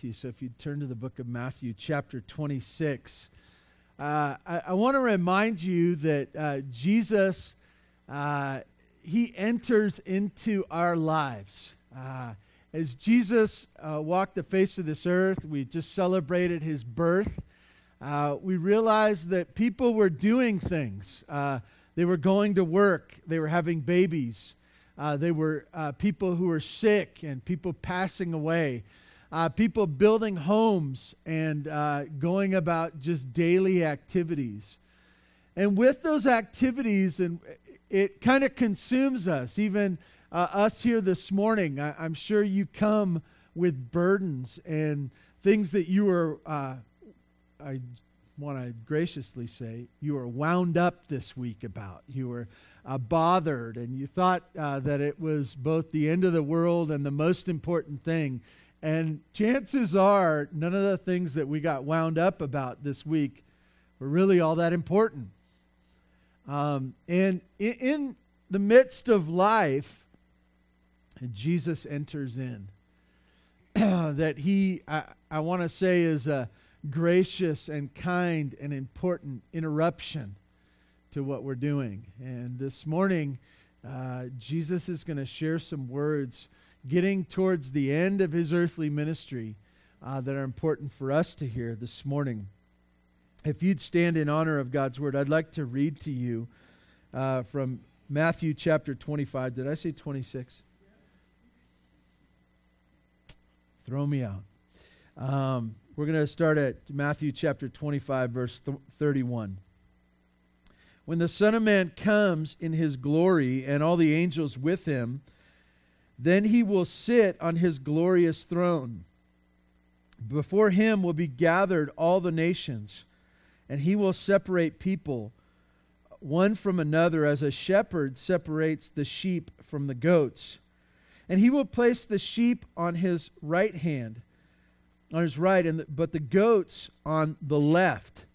So if you turn to the book of Matthew, chapter 26, uh, I, I want to remind you that uh, Jesus, uh, he enters into our lives. Uh, as Jesus uh, walked the face of this earth, we just celebrated his birth. Uh, we realized that people were doing things. they were going to work. They were having babies. they were people who were sick and people passing away uh, people building homes and uh, going about just daily activities. And with those activities, and it kind of consumes us, even uh, us here this morning. I, am sure you come with burdens and things that you are, uh, I want to graciously say, you were wound up this week about. You were uh, bothered, and you thought uh, that it was both the end of the world and the most important thing and chances are, none of the things that we got wound up about this week were really all that important. Um, and in, in the midst of life, Jesus enters in. that he, I, I want to say, is a gracious and kind and important interruption to what we're doing. And this morning, uh, Jesus is going to share some words getting towards the end of his earthly ministry uh, that are important for us to hear this morning. If you'd stand in honor of God's word, I'd like to read to you uh, from Matthew chapter 25. Did I say 26? Throw me out. Um, we're going to start at Matthew chapter 25, verse th- 31. When the Son of Man comes in his glory and all the angels with him, then he will sit on his glorious throne. Before him will be gathered all the nations, and he will separate people one from another as a shepherd separates the sheep from the goats. And he will place the sheep on his right hand, on his right, and the, but the goats on the left.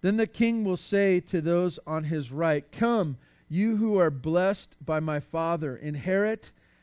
Then the king will say to those on his right, Come, you who are blessed by my Father, inherit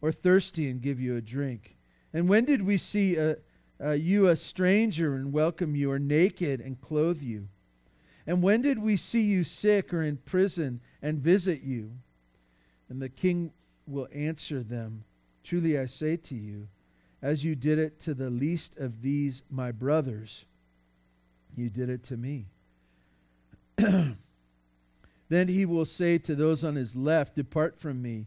Or thirsty and give you a drink? And when did we see a, a, you a stranger and welcome you, or naked and clothe you? And when did we see you sick or in prison and visit you? And the king will answer them Truly I say to you, as you did it to the least of these my brothers, you did it to me. then he will say to those on his left, Depart from me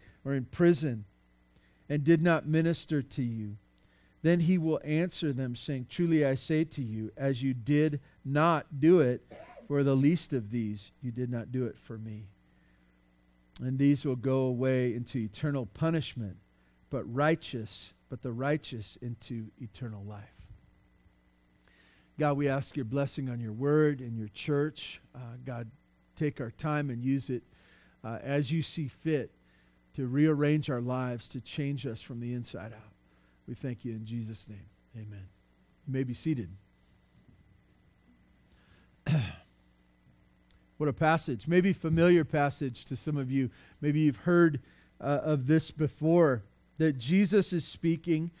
or in prison and did not minister to you? Then he will answer them, saying, Truly I say to you, as you did not do it for the least of these, you did not do it for me. And these will go away into eternal punishment, but righteous, but the righteous into eternal life. God, we ask your blessing on your word and your church. Uh, God, take our time and use it uh, as you see fit to rearrange our lives, to change us from the inside out. We thank you in Jesus' name. Amen. You may be seated. what a passage. Maybe familiar passage to some of you. Maybe you've heard uh, of this before that Jesus is speaking.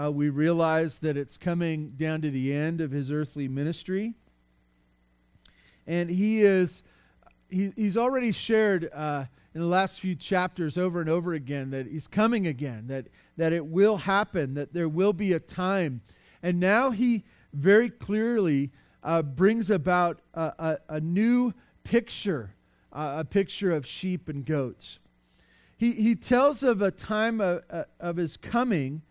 Uh, we realize that it's coming down to the end of his earthly ministry. And he is, he, he's already shared. Uh, in the last few chapters over and over again that he's coming again, that, that it will happen, that there will be a time. And now he very clearly uh, brings about a, a, a new picture, uh, a picture of sheep and goats. He, he tells of a time of, uh, of his coming.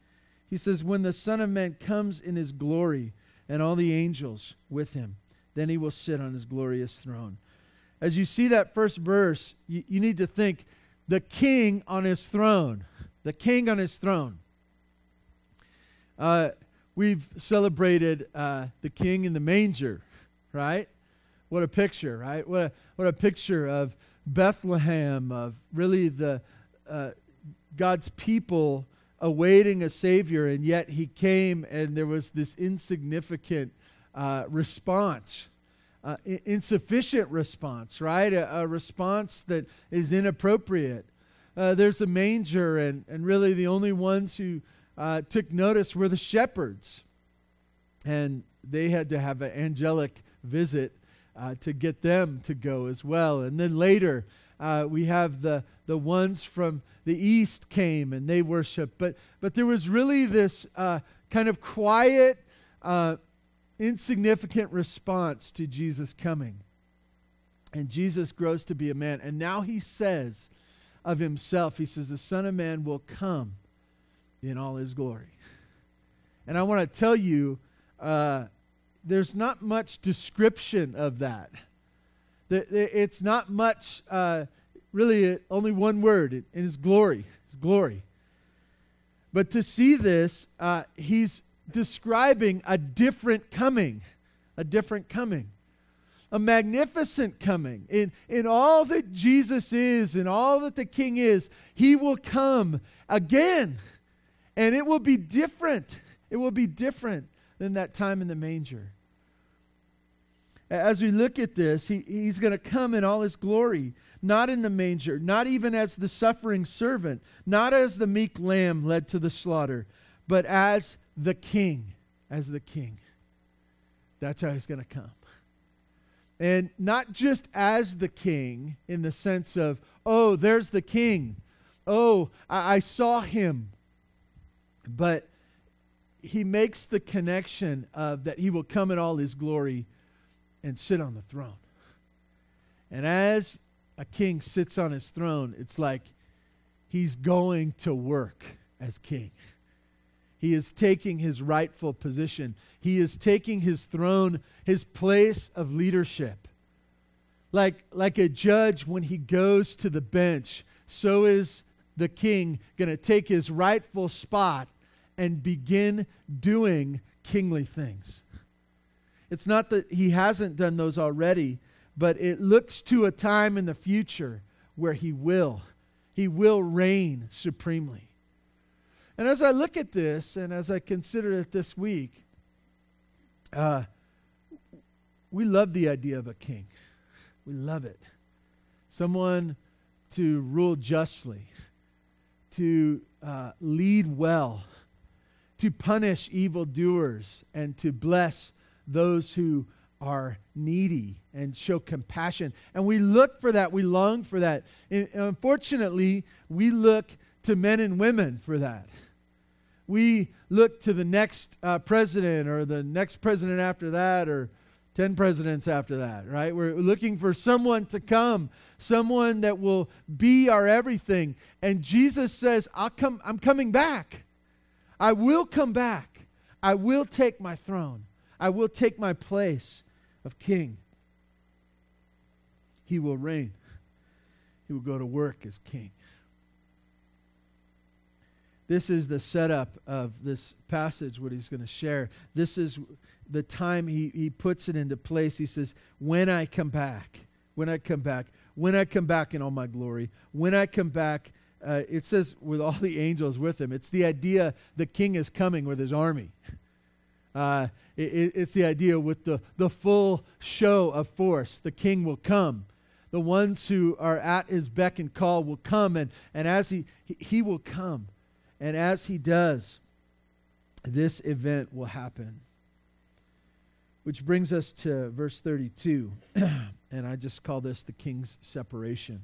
He says, When the Son of Man comes in his glory and all the angels with him, then he will sit on his glorious throne. As you see that first verse, you, you need to think the king on his throne. The king on his throne. Uh, we've celebrated uh, the king in the manger, right? What a picture, right? What a, what a picture of Bethlehem, of really the uh, God's people awaiting a Savior, and yet He came, and there was this insignificant uh, response, uh, insufficient response, right? A, a, response that is inappropriate. Uh, there's a manger, and, and really the only ones who uh, took notice were the shepherds. And they had to have an angelic visit uh, to get them to go as well. And then later, uh, we have the, the ones from the east came and they worshiped. But, but there was really this uh, kind of quiet, insignificant response to Jesus coming. And Jesus grows to be a man. And now he says of himself, he says, The Son of Man will come in all his glory. And I want to tell you, uh, there's not much description of that. It's not much, uh, really, only one word, in his glory. His glory. But to see this, uh, he's describing a different coming, a different coming, a magnificent coming. In, in all that Jesus is, and all that the King is, he will come again. And it will be different. It will be different than that time in the manger. As we look at this, he, he's going to come in all his glory, not in the manger, not even as the suffering servant, not as the meek lamb led to the slaughter, but as the king, as the king. That's how he's going to come. And not just as the king in the sense of, oh, there's the king. Oh, I, I saw him. But he makes the connection of that he will come in all his glory and sit on the throne. And as a king sits on his throne, it's like he's going to work as king. He is taking his rightful position. He is taking his throne, his place of leadership. Like, like a judge when he goes to the bench, so is the king going to take his rightful spot and begin doing kingly things. It's not that he hasn't done those already, but it looks to a time in the future where he will. He will reign supremely. And as I look at this and as I consider it this week, uh, we love the idea of a king. We love it. Someone to rule justly, to uh, lead well, to punish evildoers, and to bless those who are needy and show compassion. And we look for that. We long for that. And unfortunately, we look to men and women for that. We look to the next uh, president or the next president after that or 10 presidents after that, right? We're looking for someone to come, someone that will be our everything. And Jesus says, I'll come, I'm coming back. I will come back. I will take my throne. I will take my place of king. He will reign. He will go to work as king. This is the setup of this passage, what he's going to share. This is the time he, he puts it into place. He says, When I come back, when I come back, when I come back in all my glory, when I come back, uh, it says with all the angels with him. It's the idea the king is coming with his army. Uh, it, it's the idea with the, the full show of force. The king will come. The ones who are at his beck and call will come, and, and as he, he, he will come. And as he does, this event will happen. Which brings us to verse 32. and I just call this the king's separation.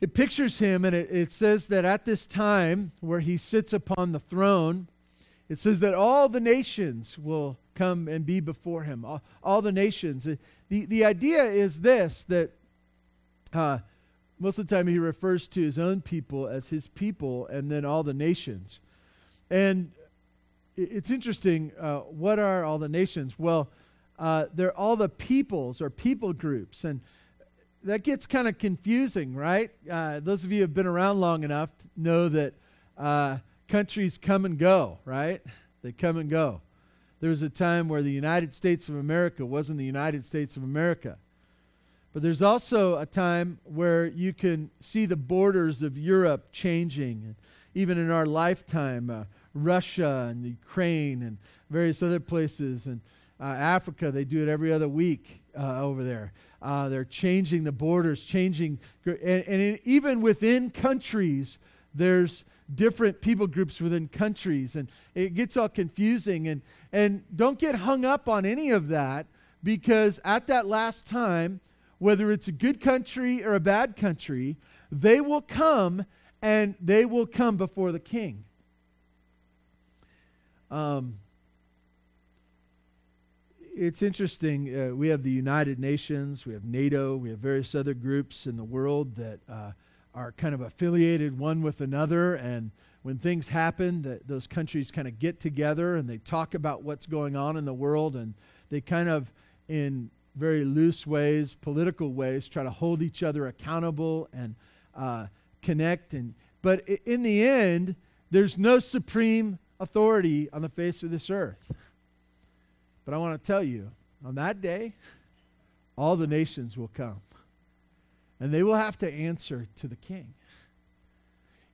It pictures him, and it, it says that at this time where he sits upon the throne, it says that all the nations will come and be before him. All, all the nations. The, the idea is this that uh, most of the time he refers to his own people as his people and then all the nations. And it's interesting. Uh, what are all the nations? Well, uh, they're all the peoples or people groups. And that gets kind of confusing, right? Uh, those of you who have been around long enough know that uh, countries come and go, right? They come and go. There was a time where the United States of America wasn't the United States of America. But there's also a time where you can see the borders of Europe changing. Even in our lifetime, uh, Russia and Ukraine and various other places and uh, Africa, they do it every other week uh, over there. Uh, they're changing the borders, changing, and, and in, even within countries, there's different people groups within countries, and it gets all confusing. And, and don't get hung up on any of that because at that last time, whether it's a good country or a bad country, they will come and they will come before the king. Um, it's interesting. Uh, we have the United Nations, we have NATO, we have various other groups in the world that uh, are kind of affiliated one with another. And when things happen, that those countries kind of get together and they talk about what's going on in the world, and they kind of, in very loose ways, political ways, try to hold each other accountable and uh, connect. And but in the end, there's no supreme authority on the face of this earth. But I want to tell you, on that day, all the nations will come. And they will have to answer to the king.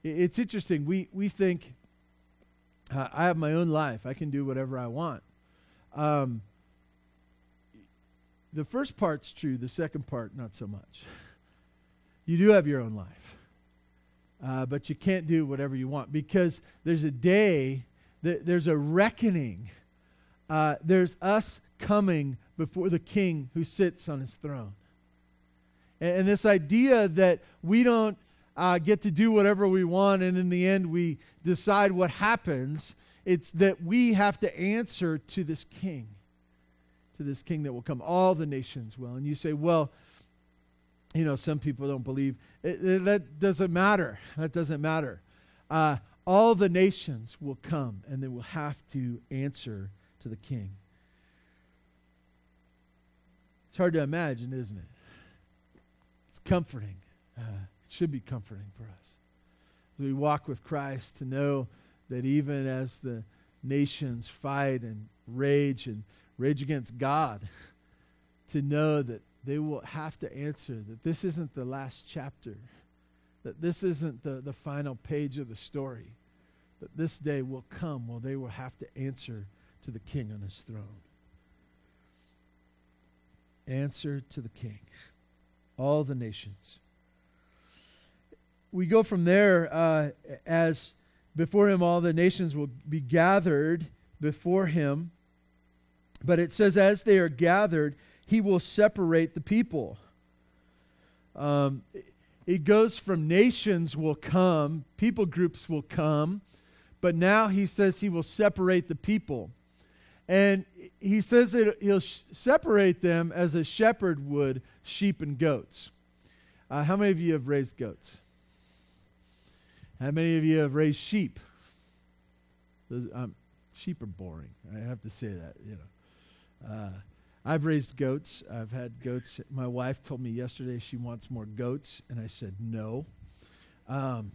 It's interesting. We, we think, uh, I have my own life. I can do whatever I want. Um, the first part's true, the second part, not so much. You do have your own life. Uh, but you can't do whatever you want because there's a day, that there's a reckoning uh, there's us coming before the king who sits on his throne. And, and this idea that we don't uh, get to do whatever we want and in the end we decide what happens, it's that we have to answer to this king, to this king that will come. All the nations will. And you say, well, you know, some people don't believe. It, it, that doesn't matter. That doesn't matter. Uh, all the nations will come and they will have to answer to the king. It's hard to imagine, isn't it? It's comforting. Uh, it should be comforting for us. As we walk with Christ, to know that even as the nations fight and rage and rage against God, to know that they will have to answer that this isn't the last chapter, that this isn't the, the final page of the story, that this day will come where they will have to answer to the king on his throne. Answer to the king. All the nations. We go from there uh, as before him all the nations will be gathered before him. But it says, as they are gathered, he will separate the people. Um, it goes from nations will come, people groups will come, but now he says he will separate the people. And he says that he'll sh- separate them as a shepherd would sheep and goats. Uh, how many of you have raised goats? How many of you have raised sheep? Those, um, sheep are boring. I have to say that, you know. Uh, I've raised goats. I've had goats. My wife told me yesterday she wants more goats, and I said no. Um,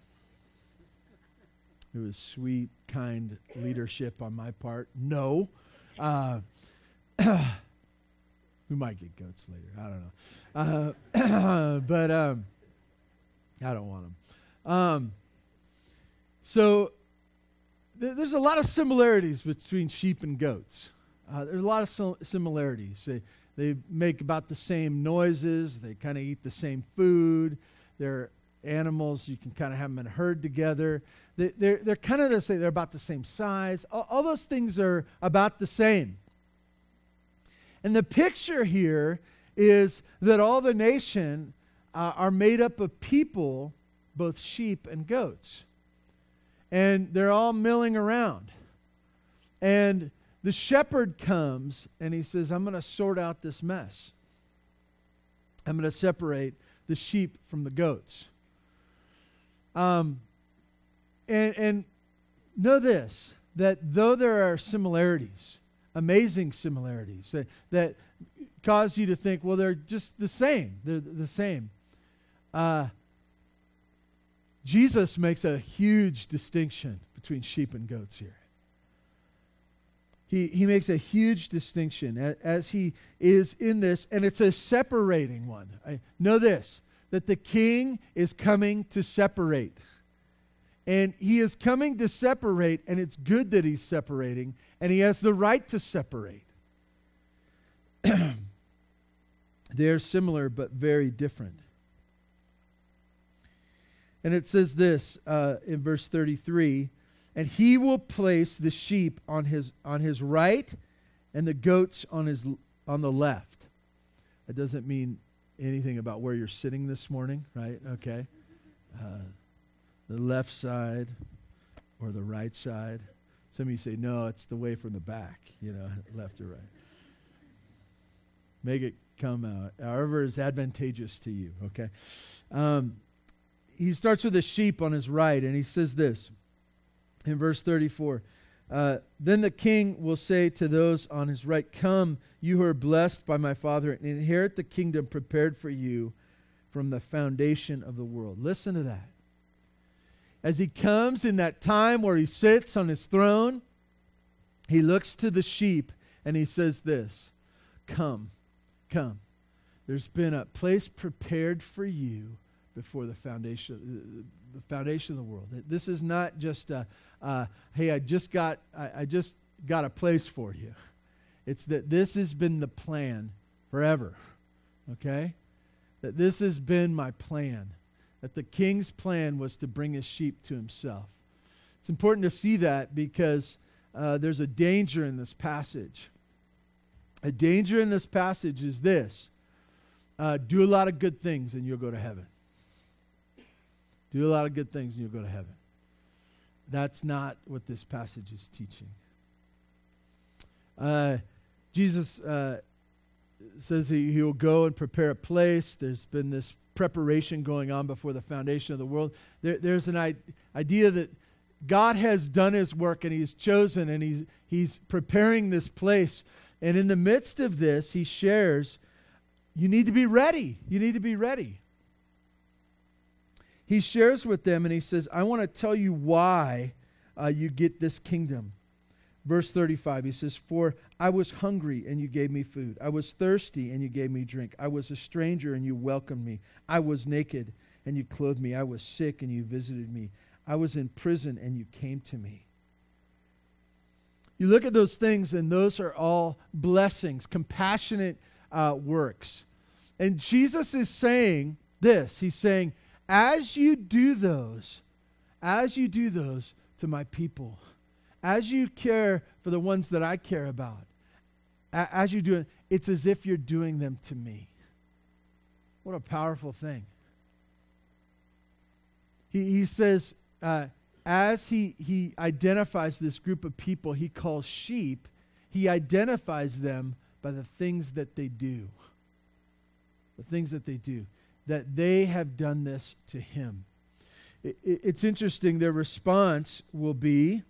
it was sweet, kind leadership on my part. No. Uh, we might get goats later. I don't know. Uh, but um, I don't want them. Um, so th- there's a lot of similarities between sheep and goats. Uh, there's a lot of similarities. They, they make about the same noises. They kind of eat the same food. They're animals. You can kind of have them in a herd together. They, they're, they're kind of the same. They're about the same size. All, all those things are about the same. And the picture here is that all the nation uh, are made up of people, both sheep and goats. And they're all milling around. And the shepherd comes and he says, I'm going to sort out this mess. I'm going to separate the sheep from the goats. Um, and, and know this that though there are similarities, amazing similarities that, that cause you to think, well, they're just the same, they're the same. Uh, Jesus makes a huge distinction between sheep and goats here. He, he makes a huge distinction as, as he is in this, and it's a separating one. I know this that the king is coming to separate. And he is coming to separate, and it's good that he's separating, and he has the right to separate. They're similar but very different. And it says this uh, in verse 33 and he will place the sheep on his, on his right and the goats on, his, on the left. That doesn't mean anything about where you're sitting this morning, right? Okay. Uh, the left side or the right side. Some of you say, no, it's the way from the back, you know, left or right. Make it come out, however is advantageous to you, okay? Um, he starts with the sheep on his right, and he says this in verse 34. Uh, then the king will say to those on his right, Come, you who are blessed by my Father, and inherit the kingdom prepared for you from the foundation of the world. Listen to that. As he comes in that time where he sits on his throne, he looks to the sheep and he says this Come, come. There's been a place prepared for you before the foundation, the foundation of the world. This is not just a, uh, hey, I just got, I, I just got a place for you. It's that this has been the plan forever. Okay, that this has been my plan. That the king's plan was to bring his sheep to himself. It's important to see that because uh, there's a danger in this passage. A danger in this passage is this uh, do a lot of good things and you'll go to heaven. Do a lot of good things and you'll go to heaven. That's not what this passage is teaching. Uh, Jesus uh, says he, he will go and prepare a place. There's been this preparation going on before the foundation of the world. There, there's an I- idea that God has done his work and he's chosen and he's, he's preparing this place. And in the midst of this, he shares, you need to be ready. You need to be ready he shares with them and he says, I want to tell you why uh, you get this kingdom. Verse 35, he says, For I was hungry and you gave me food. I was thirsty and you gave me drink. I was a stranger and you welcomed me. I was naked and you clothed me. I was sick and you visited me. I was in prison and you came to me. You look at those things, and those are all blessings, compassionate uh, works. And Jesus is saying this He's saying, as you do those, as you do those to my people, as you care for the ones that I care about, as you do it, it's as if you're doing them to me. What a powerful thing. He, he says, uh, as he, he identifies this group of people he calls sheep, he identifies them by the things that they do. The things that they do that they have done this to him. It, it, it's interesting, their response will be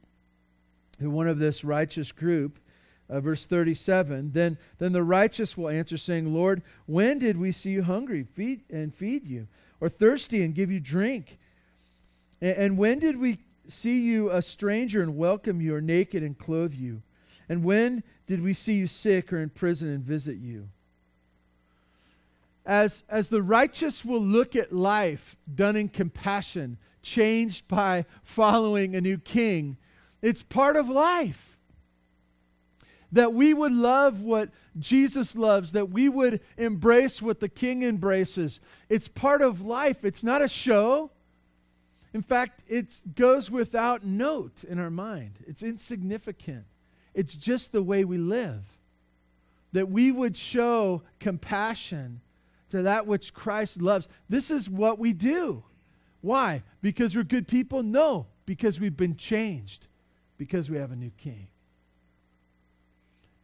in one of this righteous group. Uh, verse 37 then then the righteous will answer saying lord when did we see you hungry feed and feed you or thirsty and give you drink and, and when did we see you a stranger and welcome you or naked and clothe you and when did we see you sick or in prison and visit you as, as the righteous will look at life done in compassion, changed by following a new king, it's part of life. That we would love what Jesus loves, that we would embrace what the king embraces. It's part of life, it's not a show. In fact, it goes without note in our mind, it's insignificant. It's just the way we live. That we would show compassion to that which Christ loves. This is what we do. Why? Because we're good people? No, because we've been changed, because we have a new king.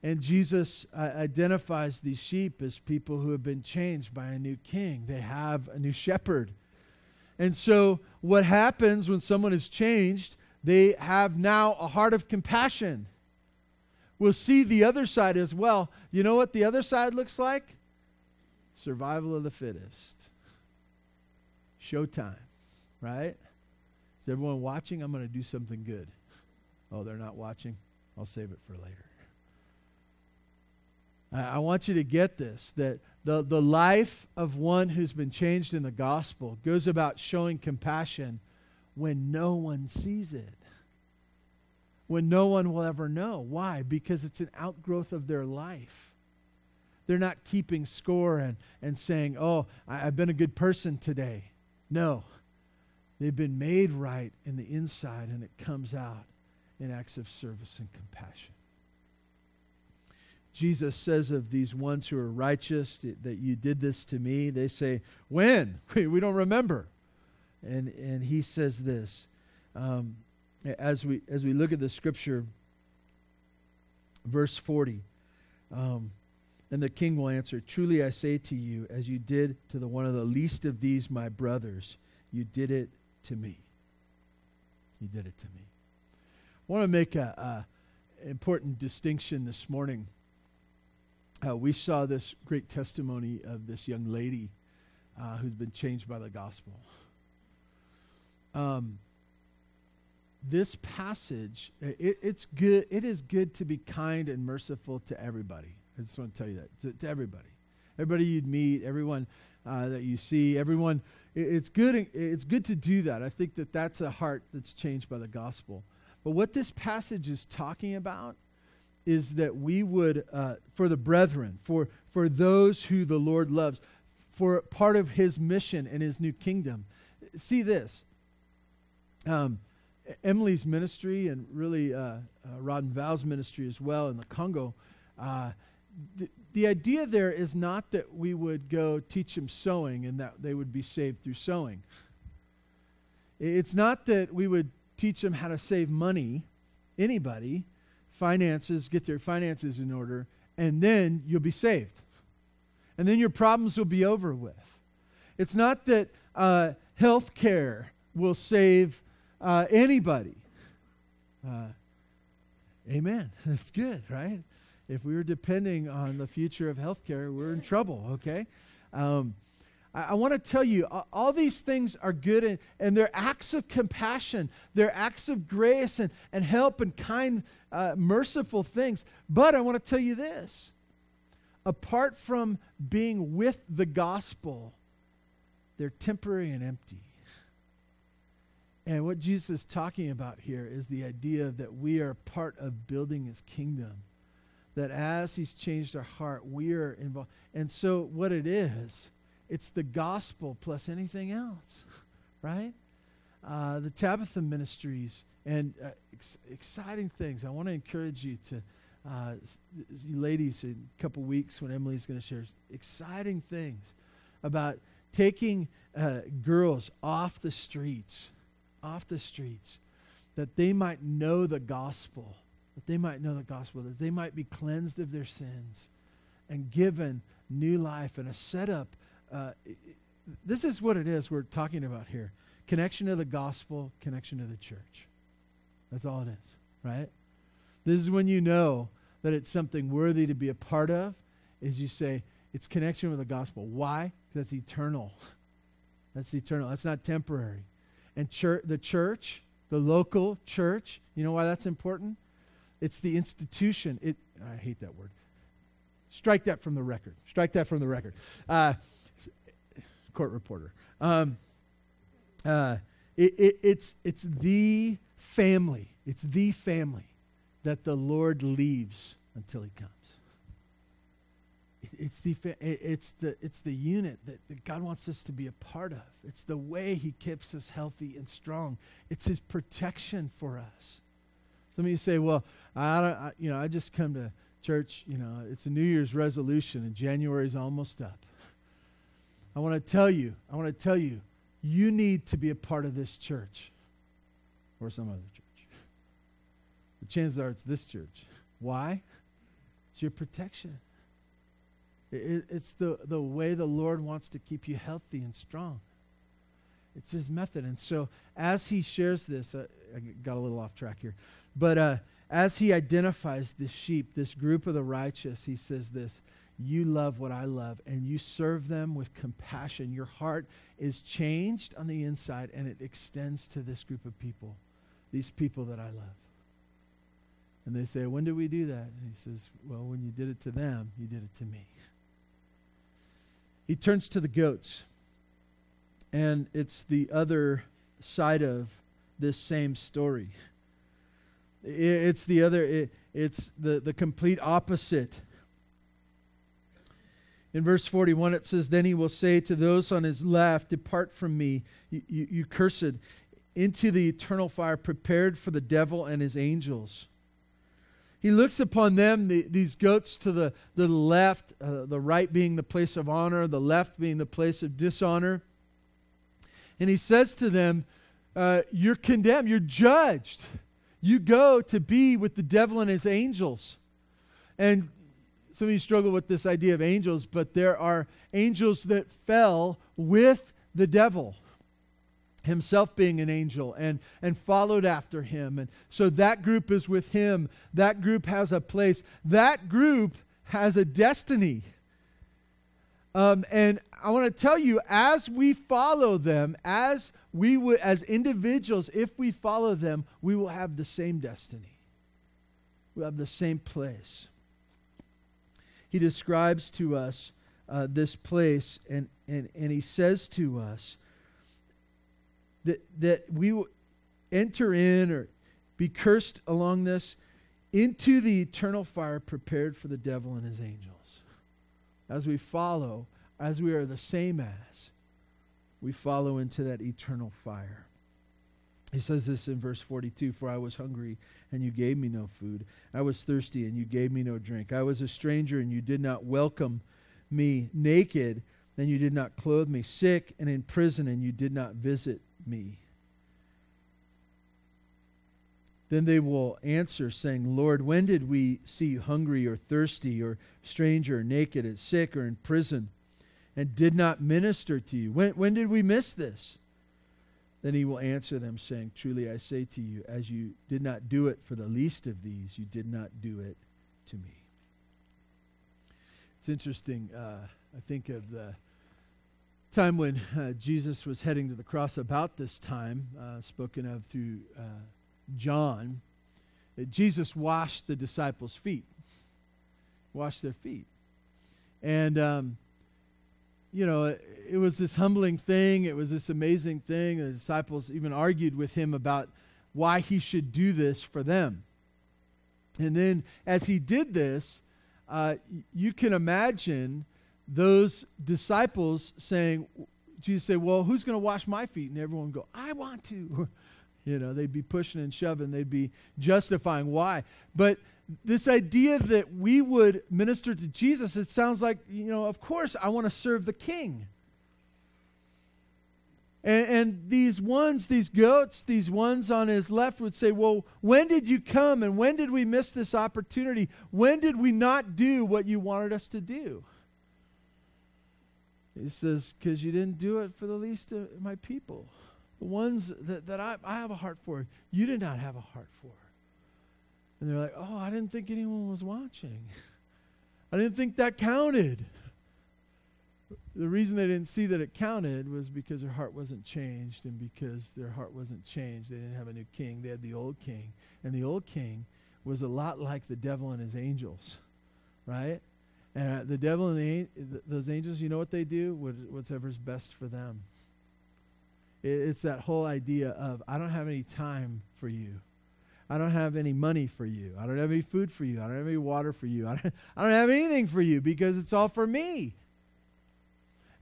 And Jesus uh, identifies these sheep as people who have been changed by a new king. They have a new shepherd. And so, what happens when someone is changed, they have now a heart of compassion. We'll see the other side as well. You know what the other side looks like? Survival of the fittest. Showtime, right? Is everyone watching? I'm going to do something good. Oh, they're not watching? I'll save it for later. I, want you to get this that the, the life of one who's been changed in the gospel goes about showing compassion when no one sees it. When no one will ever know. Why? Because it's an outgrowth of their life. They're not keeping score and, and saying, oh, I, I've been a good person today. No. They've been made right in the inside, and it comes out in acts of service and compassion. Jesus says of these ones who are righteous that you did this to me. They say, When? We don't remember. And, and he says this um, as, we, as we look at the scripture, verse 40. Um, and the king will answer, Truly I say to you, as you did to the one of the least of these my brothers, you did it to me. You did it to me. I want to make an important distinction this morning uh, we saw this great testimony of this young lady uh, who's been changed by the gospel. Um, this passage, it, it's good. It is good to be kind and merciful to everybody. I just want to tell you that to, to everybody, everybody you'd meet, everyone uh, that you see, everyone. It, it's good. It's good to do that. I think that that's a heart that's changed by the gospel. But what this passage is talking about is that we would, uh, for the brethren, for, for those who the Lord loves, for part of his mission and his new kingdom. See this. Um, Emily's ministry and really uh, uh, Rod and Val's ministry as well in the Congo, uh, the, idea there is not that we would go teach them sewing and that they would be saved through sewing. It's not that we would teach them how to save money, anybody, finances, get their finances in order, and then you'll be saved. And then your problems will be over with. It's not that uh, health care will save uh, anybody. Uh, amen. That's good, right? If we were depending on the future of healthcare, we're in trouble, okay? Um, I, I want to tell you, all these things are good and, and they're acts of compassion. They're acts of grace and, and help and kind, uh, merciful things. But I want to tell you this apart from being with the gospel, they're temporary and empty. And what Jesus is talking about here is the idea that we are part of building his kingdom. That as he's changed our heart, we are involved. And so, what it is, it's the gospel plus anything else, right? Uh, the Tabitha Ministries and uh, ex- exciting things. I want to encourage you to, uh, ladies, in a couple weeks when Emily's going to share exciting things about taking uh, girls off the streets, off the streets, that they might know the gospel, that they might know the gospel, that they might be cleansed of their sins and given new life and a setup uh, this is what it is we're talking about here connection to the gospel, connection to the church. That's all it is, right? This is when you know that it's something worthy to be a part of, is you say, it's connection with the gospel. Why? Because that's eternal. That's eternal. That's not temporary. And church, the church, the local church, you know why that's important? It's the institution. It, I hate that word. Strike that from the record. Strike that from the record. Uh, court reporter. Um, uh, it, it, it's, it's the family. It's the family that the Lord leaves until he comes. It, it's, the, it's, the, it's the unit that, that God wants us to be a part of. It's the way he keeps us healthy and strong. It's his protection for us. Some of you say, well, I, don't, I, you know, I just come to church, you know, it's a New Year's resolution and January's almost up. I want to tell you, I want to tell you, you need to be a part of this church or some other church. The chances are it's this church. Why? It's your protection. It, it's the, the way the Lord wants to keep you healthy and strong. It's his method. And so, as he shares this, uh, I got a little off track here, but uh, as he identifies this sheep, this group of the righteous, he says this You love what I love, and you serve them with compassion. Your heart is changed on the inside, and it extends to this group of people, these people that I love. And they say, When did we do that? And he says, Well, when you did it to them, you did it to me. He turns to the goats. And it's the other side of this same story. It's the other, it's the, the complete opposite. In verse 41, it says, Then he will say to those on his left, Depart from me, you, you, you cursed, into the eternal fire prepared for the devil and his angels. He looks upon them, the, these goats to the, the left, uh, the right being the place of honor, the left being the place of dishonor. And he says to them, uh, You're condemned, you're judged. You go to be with the devil and his angels. And some of you struggle with this idea of angels, but there are angels that fell with the devil himself being an angel and, and followed after him. And so that group is with him. That group has a place. That group has a destiny. Um, and I want to tell you, as we follow them, as we would, as individuals, if we follow them, we will have the same destiny. We'll have the same place. He describes to us uh, this place, and, and, and he says to us, that, that we will enter in or be cursed along this into the eternal fire prepared for the devil and his angels. As we follow, as we are the same as, we follow into that eternal fire. He says this in verse 42 For I was hungry, and you gave me no food. I was thirsty, and you gave me no drink. I was a stranger, and you did not welcome me. Naked, and you did not clothe me. Sick and in prison, and you did not visit me. Then they will answer, saying, Lord, when did we see you hungry or thirsty or stranger or naked or sick or in prison and did not minister to you? When, when did we miss this? Then he will answer them, saying, Truly I say to you, as you did not do it for the least of these, you did not do it to me. It's interesting. Uh, I think of the time when uh, Jesus was heading to the cross, about this time, uh, spoken of through John, Jesus washed the disciples' feet, washed their feet. And, um, you know, it, it was this humbling thing, it was this amazing thing. The disciples even argued with him about why he should do this for them. And then as he did this, uh, you can imagine those disciples saying, Jesus say, Well, who's going to wash my feet? And everyone go, I want to. you know, they'd be pushing and shoving, they'd be justifying why. But this idea that we would minister to Jesus, it sounds like, you know, of course, I want to serve the king. And, and, these ones, these goats, these ones on his left would say, Well, when did you come and when did we miss this opportunity? When did we not do what you wanted us to do? He says, Because you didn't do it for the least of my people. The ones that, that I, I have a heart for, you did not have a heart for. And they're like, Oh, I didn't think anyone was watching. I didn't think that counted. The reason they didn't see that it counted was because their heart wasn't changed, and because their heart wasn't changed, they didn't have a new king. They had the old king. And the old king was a lot like the devil and his angels, right? And uh, the devil and the, those angels, you know what they do? What, whatever's best for them. It, it's that whole idea of, I don't have any time for you. I don't have any money for you. I don't have any food for you. I don't have any water for you. I don't, I don't have anything for you because it's all for me.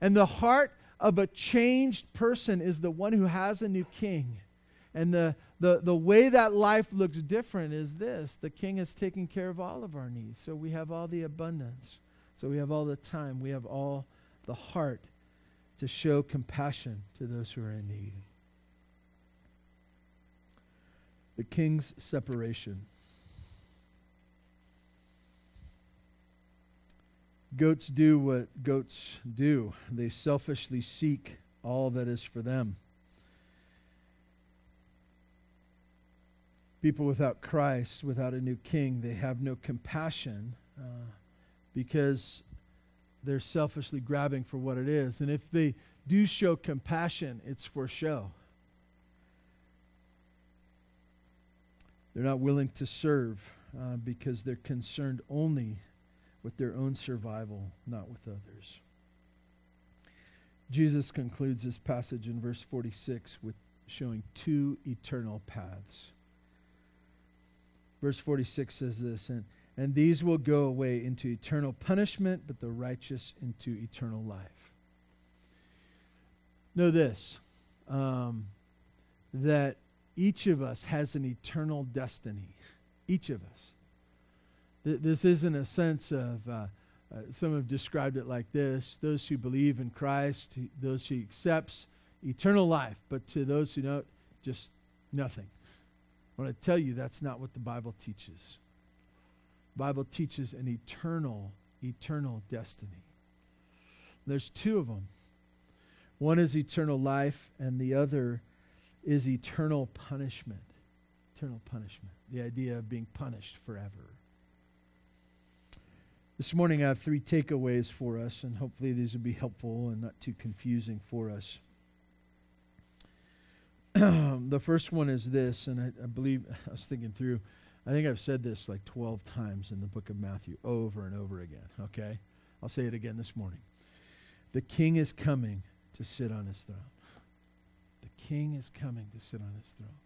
And the heart of a changed person is the one who has a new king. And the, the, the way that life looks different is this the king is taking care of all of our needs. So we have all the abundance. So we have all the time. We have all the heart to show compassion to those who are in need. The king's separation. Goats do what goats do they selfishly seek all that is for them. People without Christ, without a new king, they have no compassion uh, because they're selfishly grabbing for what it is. And if they do show compassion, it's for show. They're not willing to serve uh, because they're concerned only with their own survival, not with others. Jesus concludes this passage in verse 46 with showing two eternal paths. Verse 46 says this, and, and these will go away into eternal punishment, but the righteous into eternal life. Know this um, that each of us has an eternal destiny. Each of us. Th- this isn't a sense of, uh, uh, some have described it like this those who believe in Christ, those who accepts eternal life, but to those who don't, just nothing. I want to tell you that's not what the Bible teaches. Bible teaches an eternal, eternal destiny. There's two of them. One is eternal life, and the other is eternal punishment. Eternal punishment. The idea of being punished forever. This morning, I have three takeaways for us, and hopefully, these will be helpful and not too confusing for us. the first one is this, and I, I, believe I was thinking through, I think I've said this like 12 times in the book of Matthew over and over again, okay? I'll say it again this morning. The king is coming to sit on his throne. The king is coming to sit on his throne.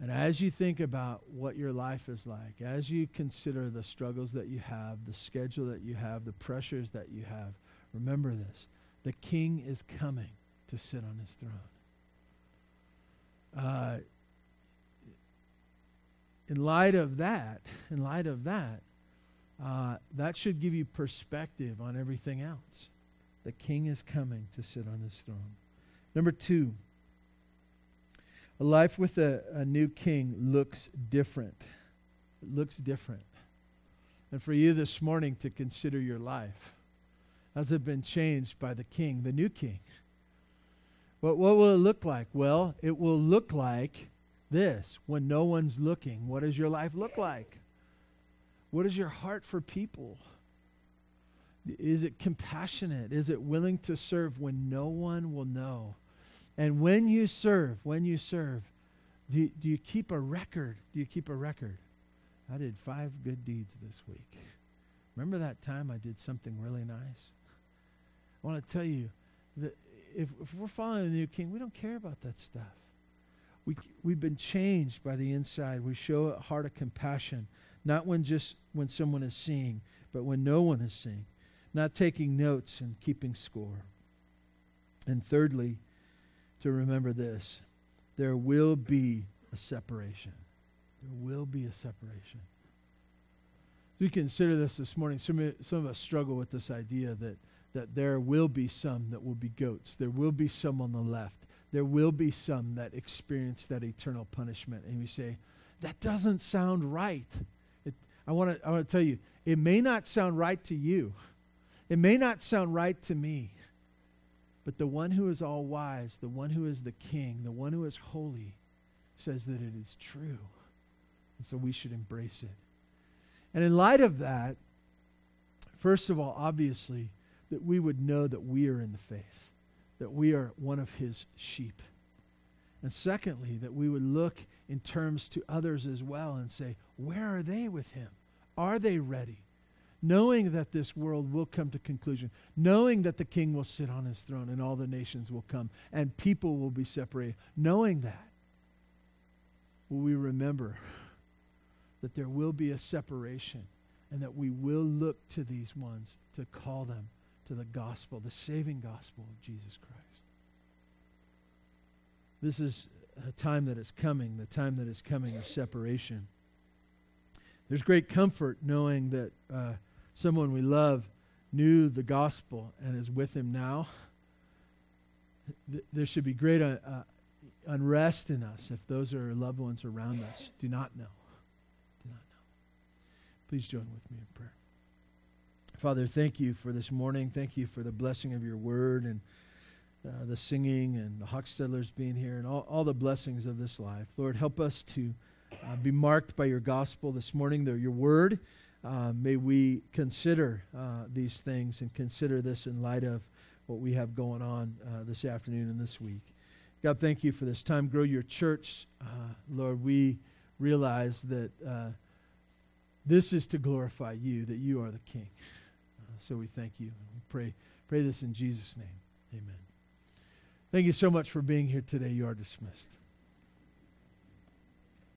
And as you think about what your life is like, as you consider the struggles that you have, the schedule that you have, the pressures that you have, remember this the king is coming to sit on his throne. Uh, in light of that, in light of that, uh, that should give you perspective on everything else. The king is coming to sit on his throne. Number two, a life with a, a new king looks different. It looks different. And for you this morning to consider your life has it been changed by the king, the new king? What, what will it look like? Well, it will look like this when no one's looking. What does your life look like? What is your heart for people? Is it compassionate? Is it willing to serve when no one will know? And when you serve, when you serve, do you, do you keep a record? Do you keep a record? I did five good deeds this week. Remember that time I did something really nice? I want to tell you that if, if we're following the new king, we don't care about that stuff. We, we've been changed by the inside. We show a heart of compassion, not when just when someone is seeing, but when no one is seeing. Not taking notes and keeping score. And thirdly, to remember this there will be a separation. There will be a separation. we consider this this morning. Some, some of us struggle with this idea that, that there will be some that will be goats. There will be some on the left. There will be some that experience that eternal punishment. And you say, that doesn't sound right. It, I want to I want to tell you, it may not sound right to you. It may not sound right to me. But the one who is all wise, the one who is the king, the one who is holy, says that it is true. And so we should embrace it. And in light of that, first of all, obviously, that we would know that we are in the faith, that we are one of his sheep. And secondly, that we would look in terms to others as well and say, where are they with him? Are they ready? knowing that this world will come to conclusion, knowing that the king will sit on his throne and all the nations will come and people will be separated, knowing that, will we remember that there will be a separation and that we will look to these ones to call them to the gospel, the saving gospel of Jesus Christ. This is a time that is coming, the time that is coming of separation. There's great comfort knowing that uh, someone we love knew the gospel and is with him now, th- there should be great uh, uh, unrest in us if those are loved ones around us do not know. Do not know. Please join with me in prayer. Father, thank you for this morning. Thank you for the blessing of your word and uh, the singing and the Hochstettlers being here and all, all the blessings of this life. Lord, help us to uh, be marked by your gospel this morning, the, your word. Uh, may we consider uh, these things and consider this in light of what we have going on uh, this afternoon and this week. God, thank you for this time. Grow your church. Uh, Lord, we realize that this is to glorify you, that you are the King. So we thank you. We pray, pray this in Jesus' name. Amen. Thank you so much for being here today. You are dismissed.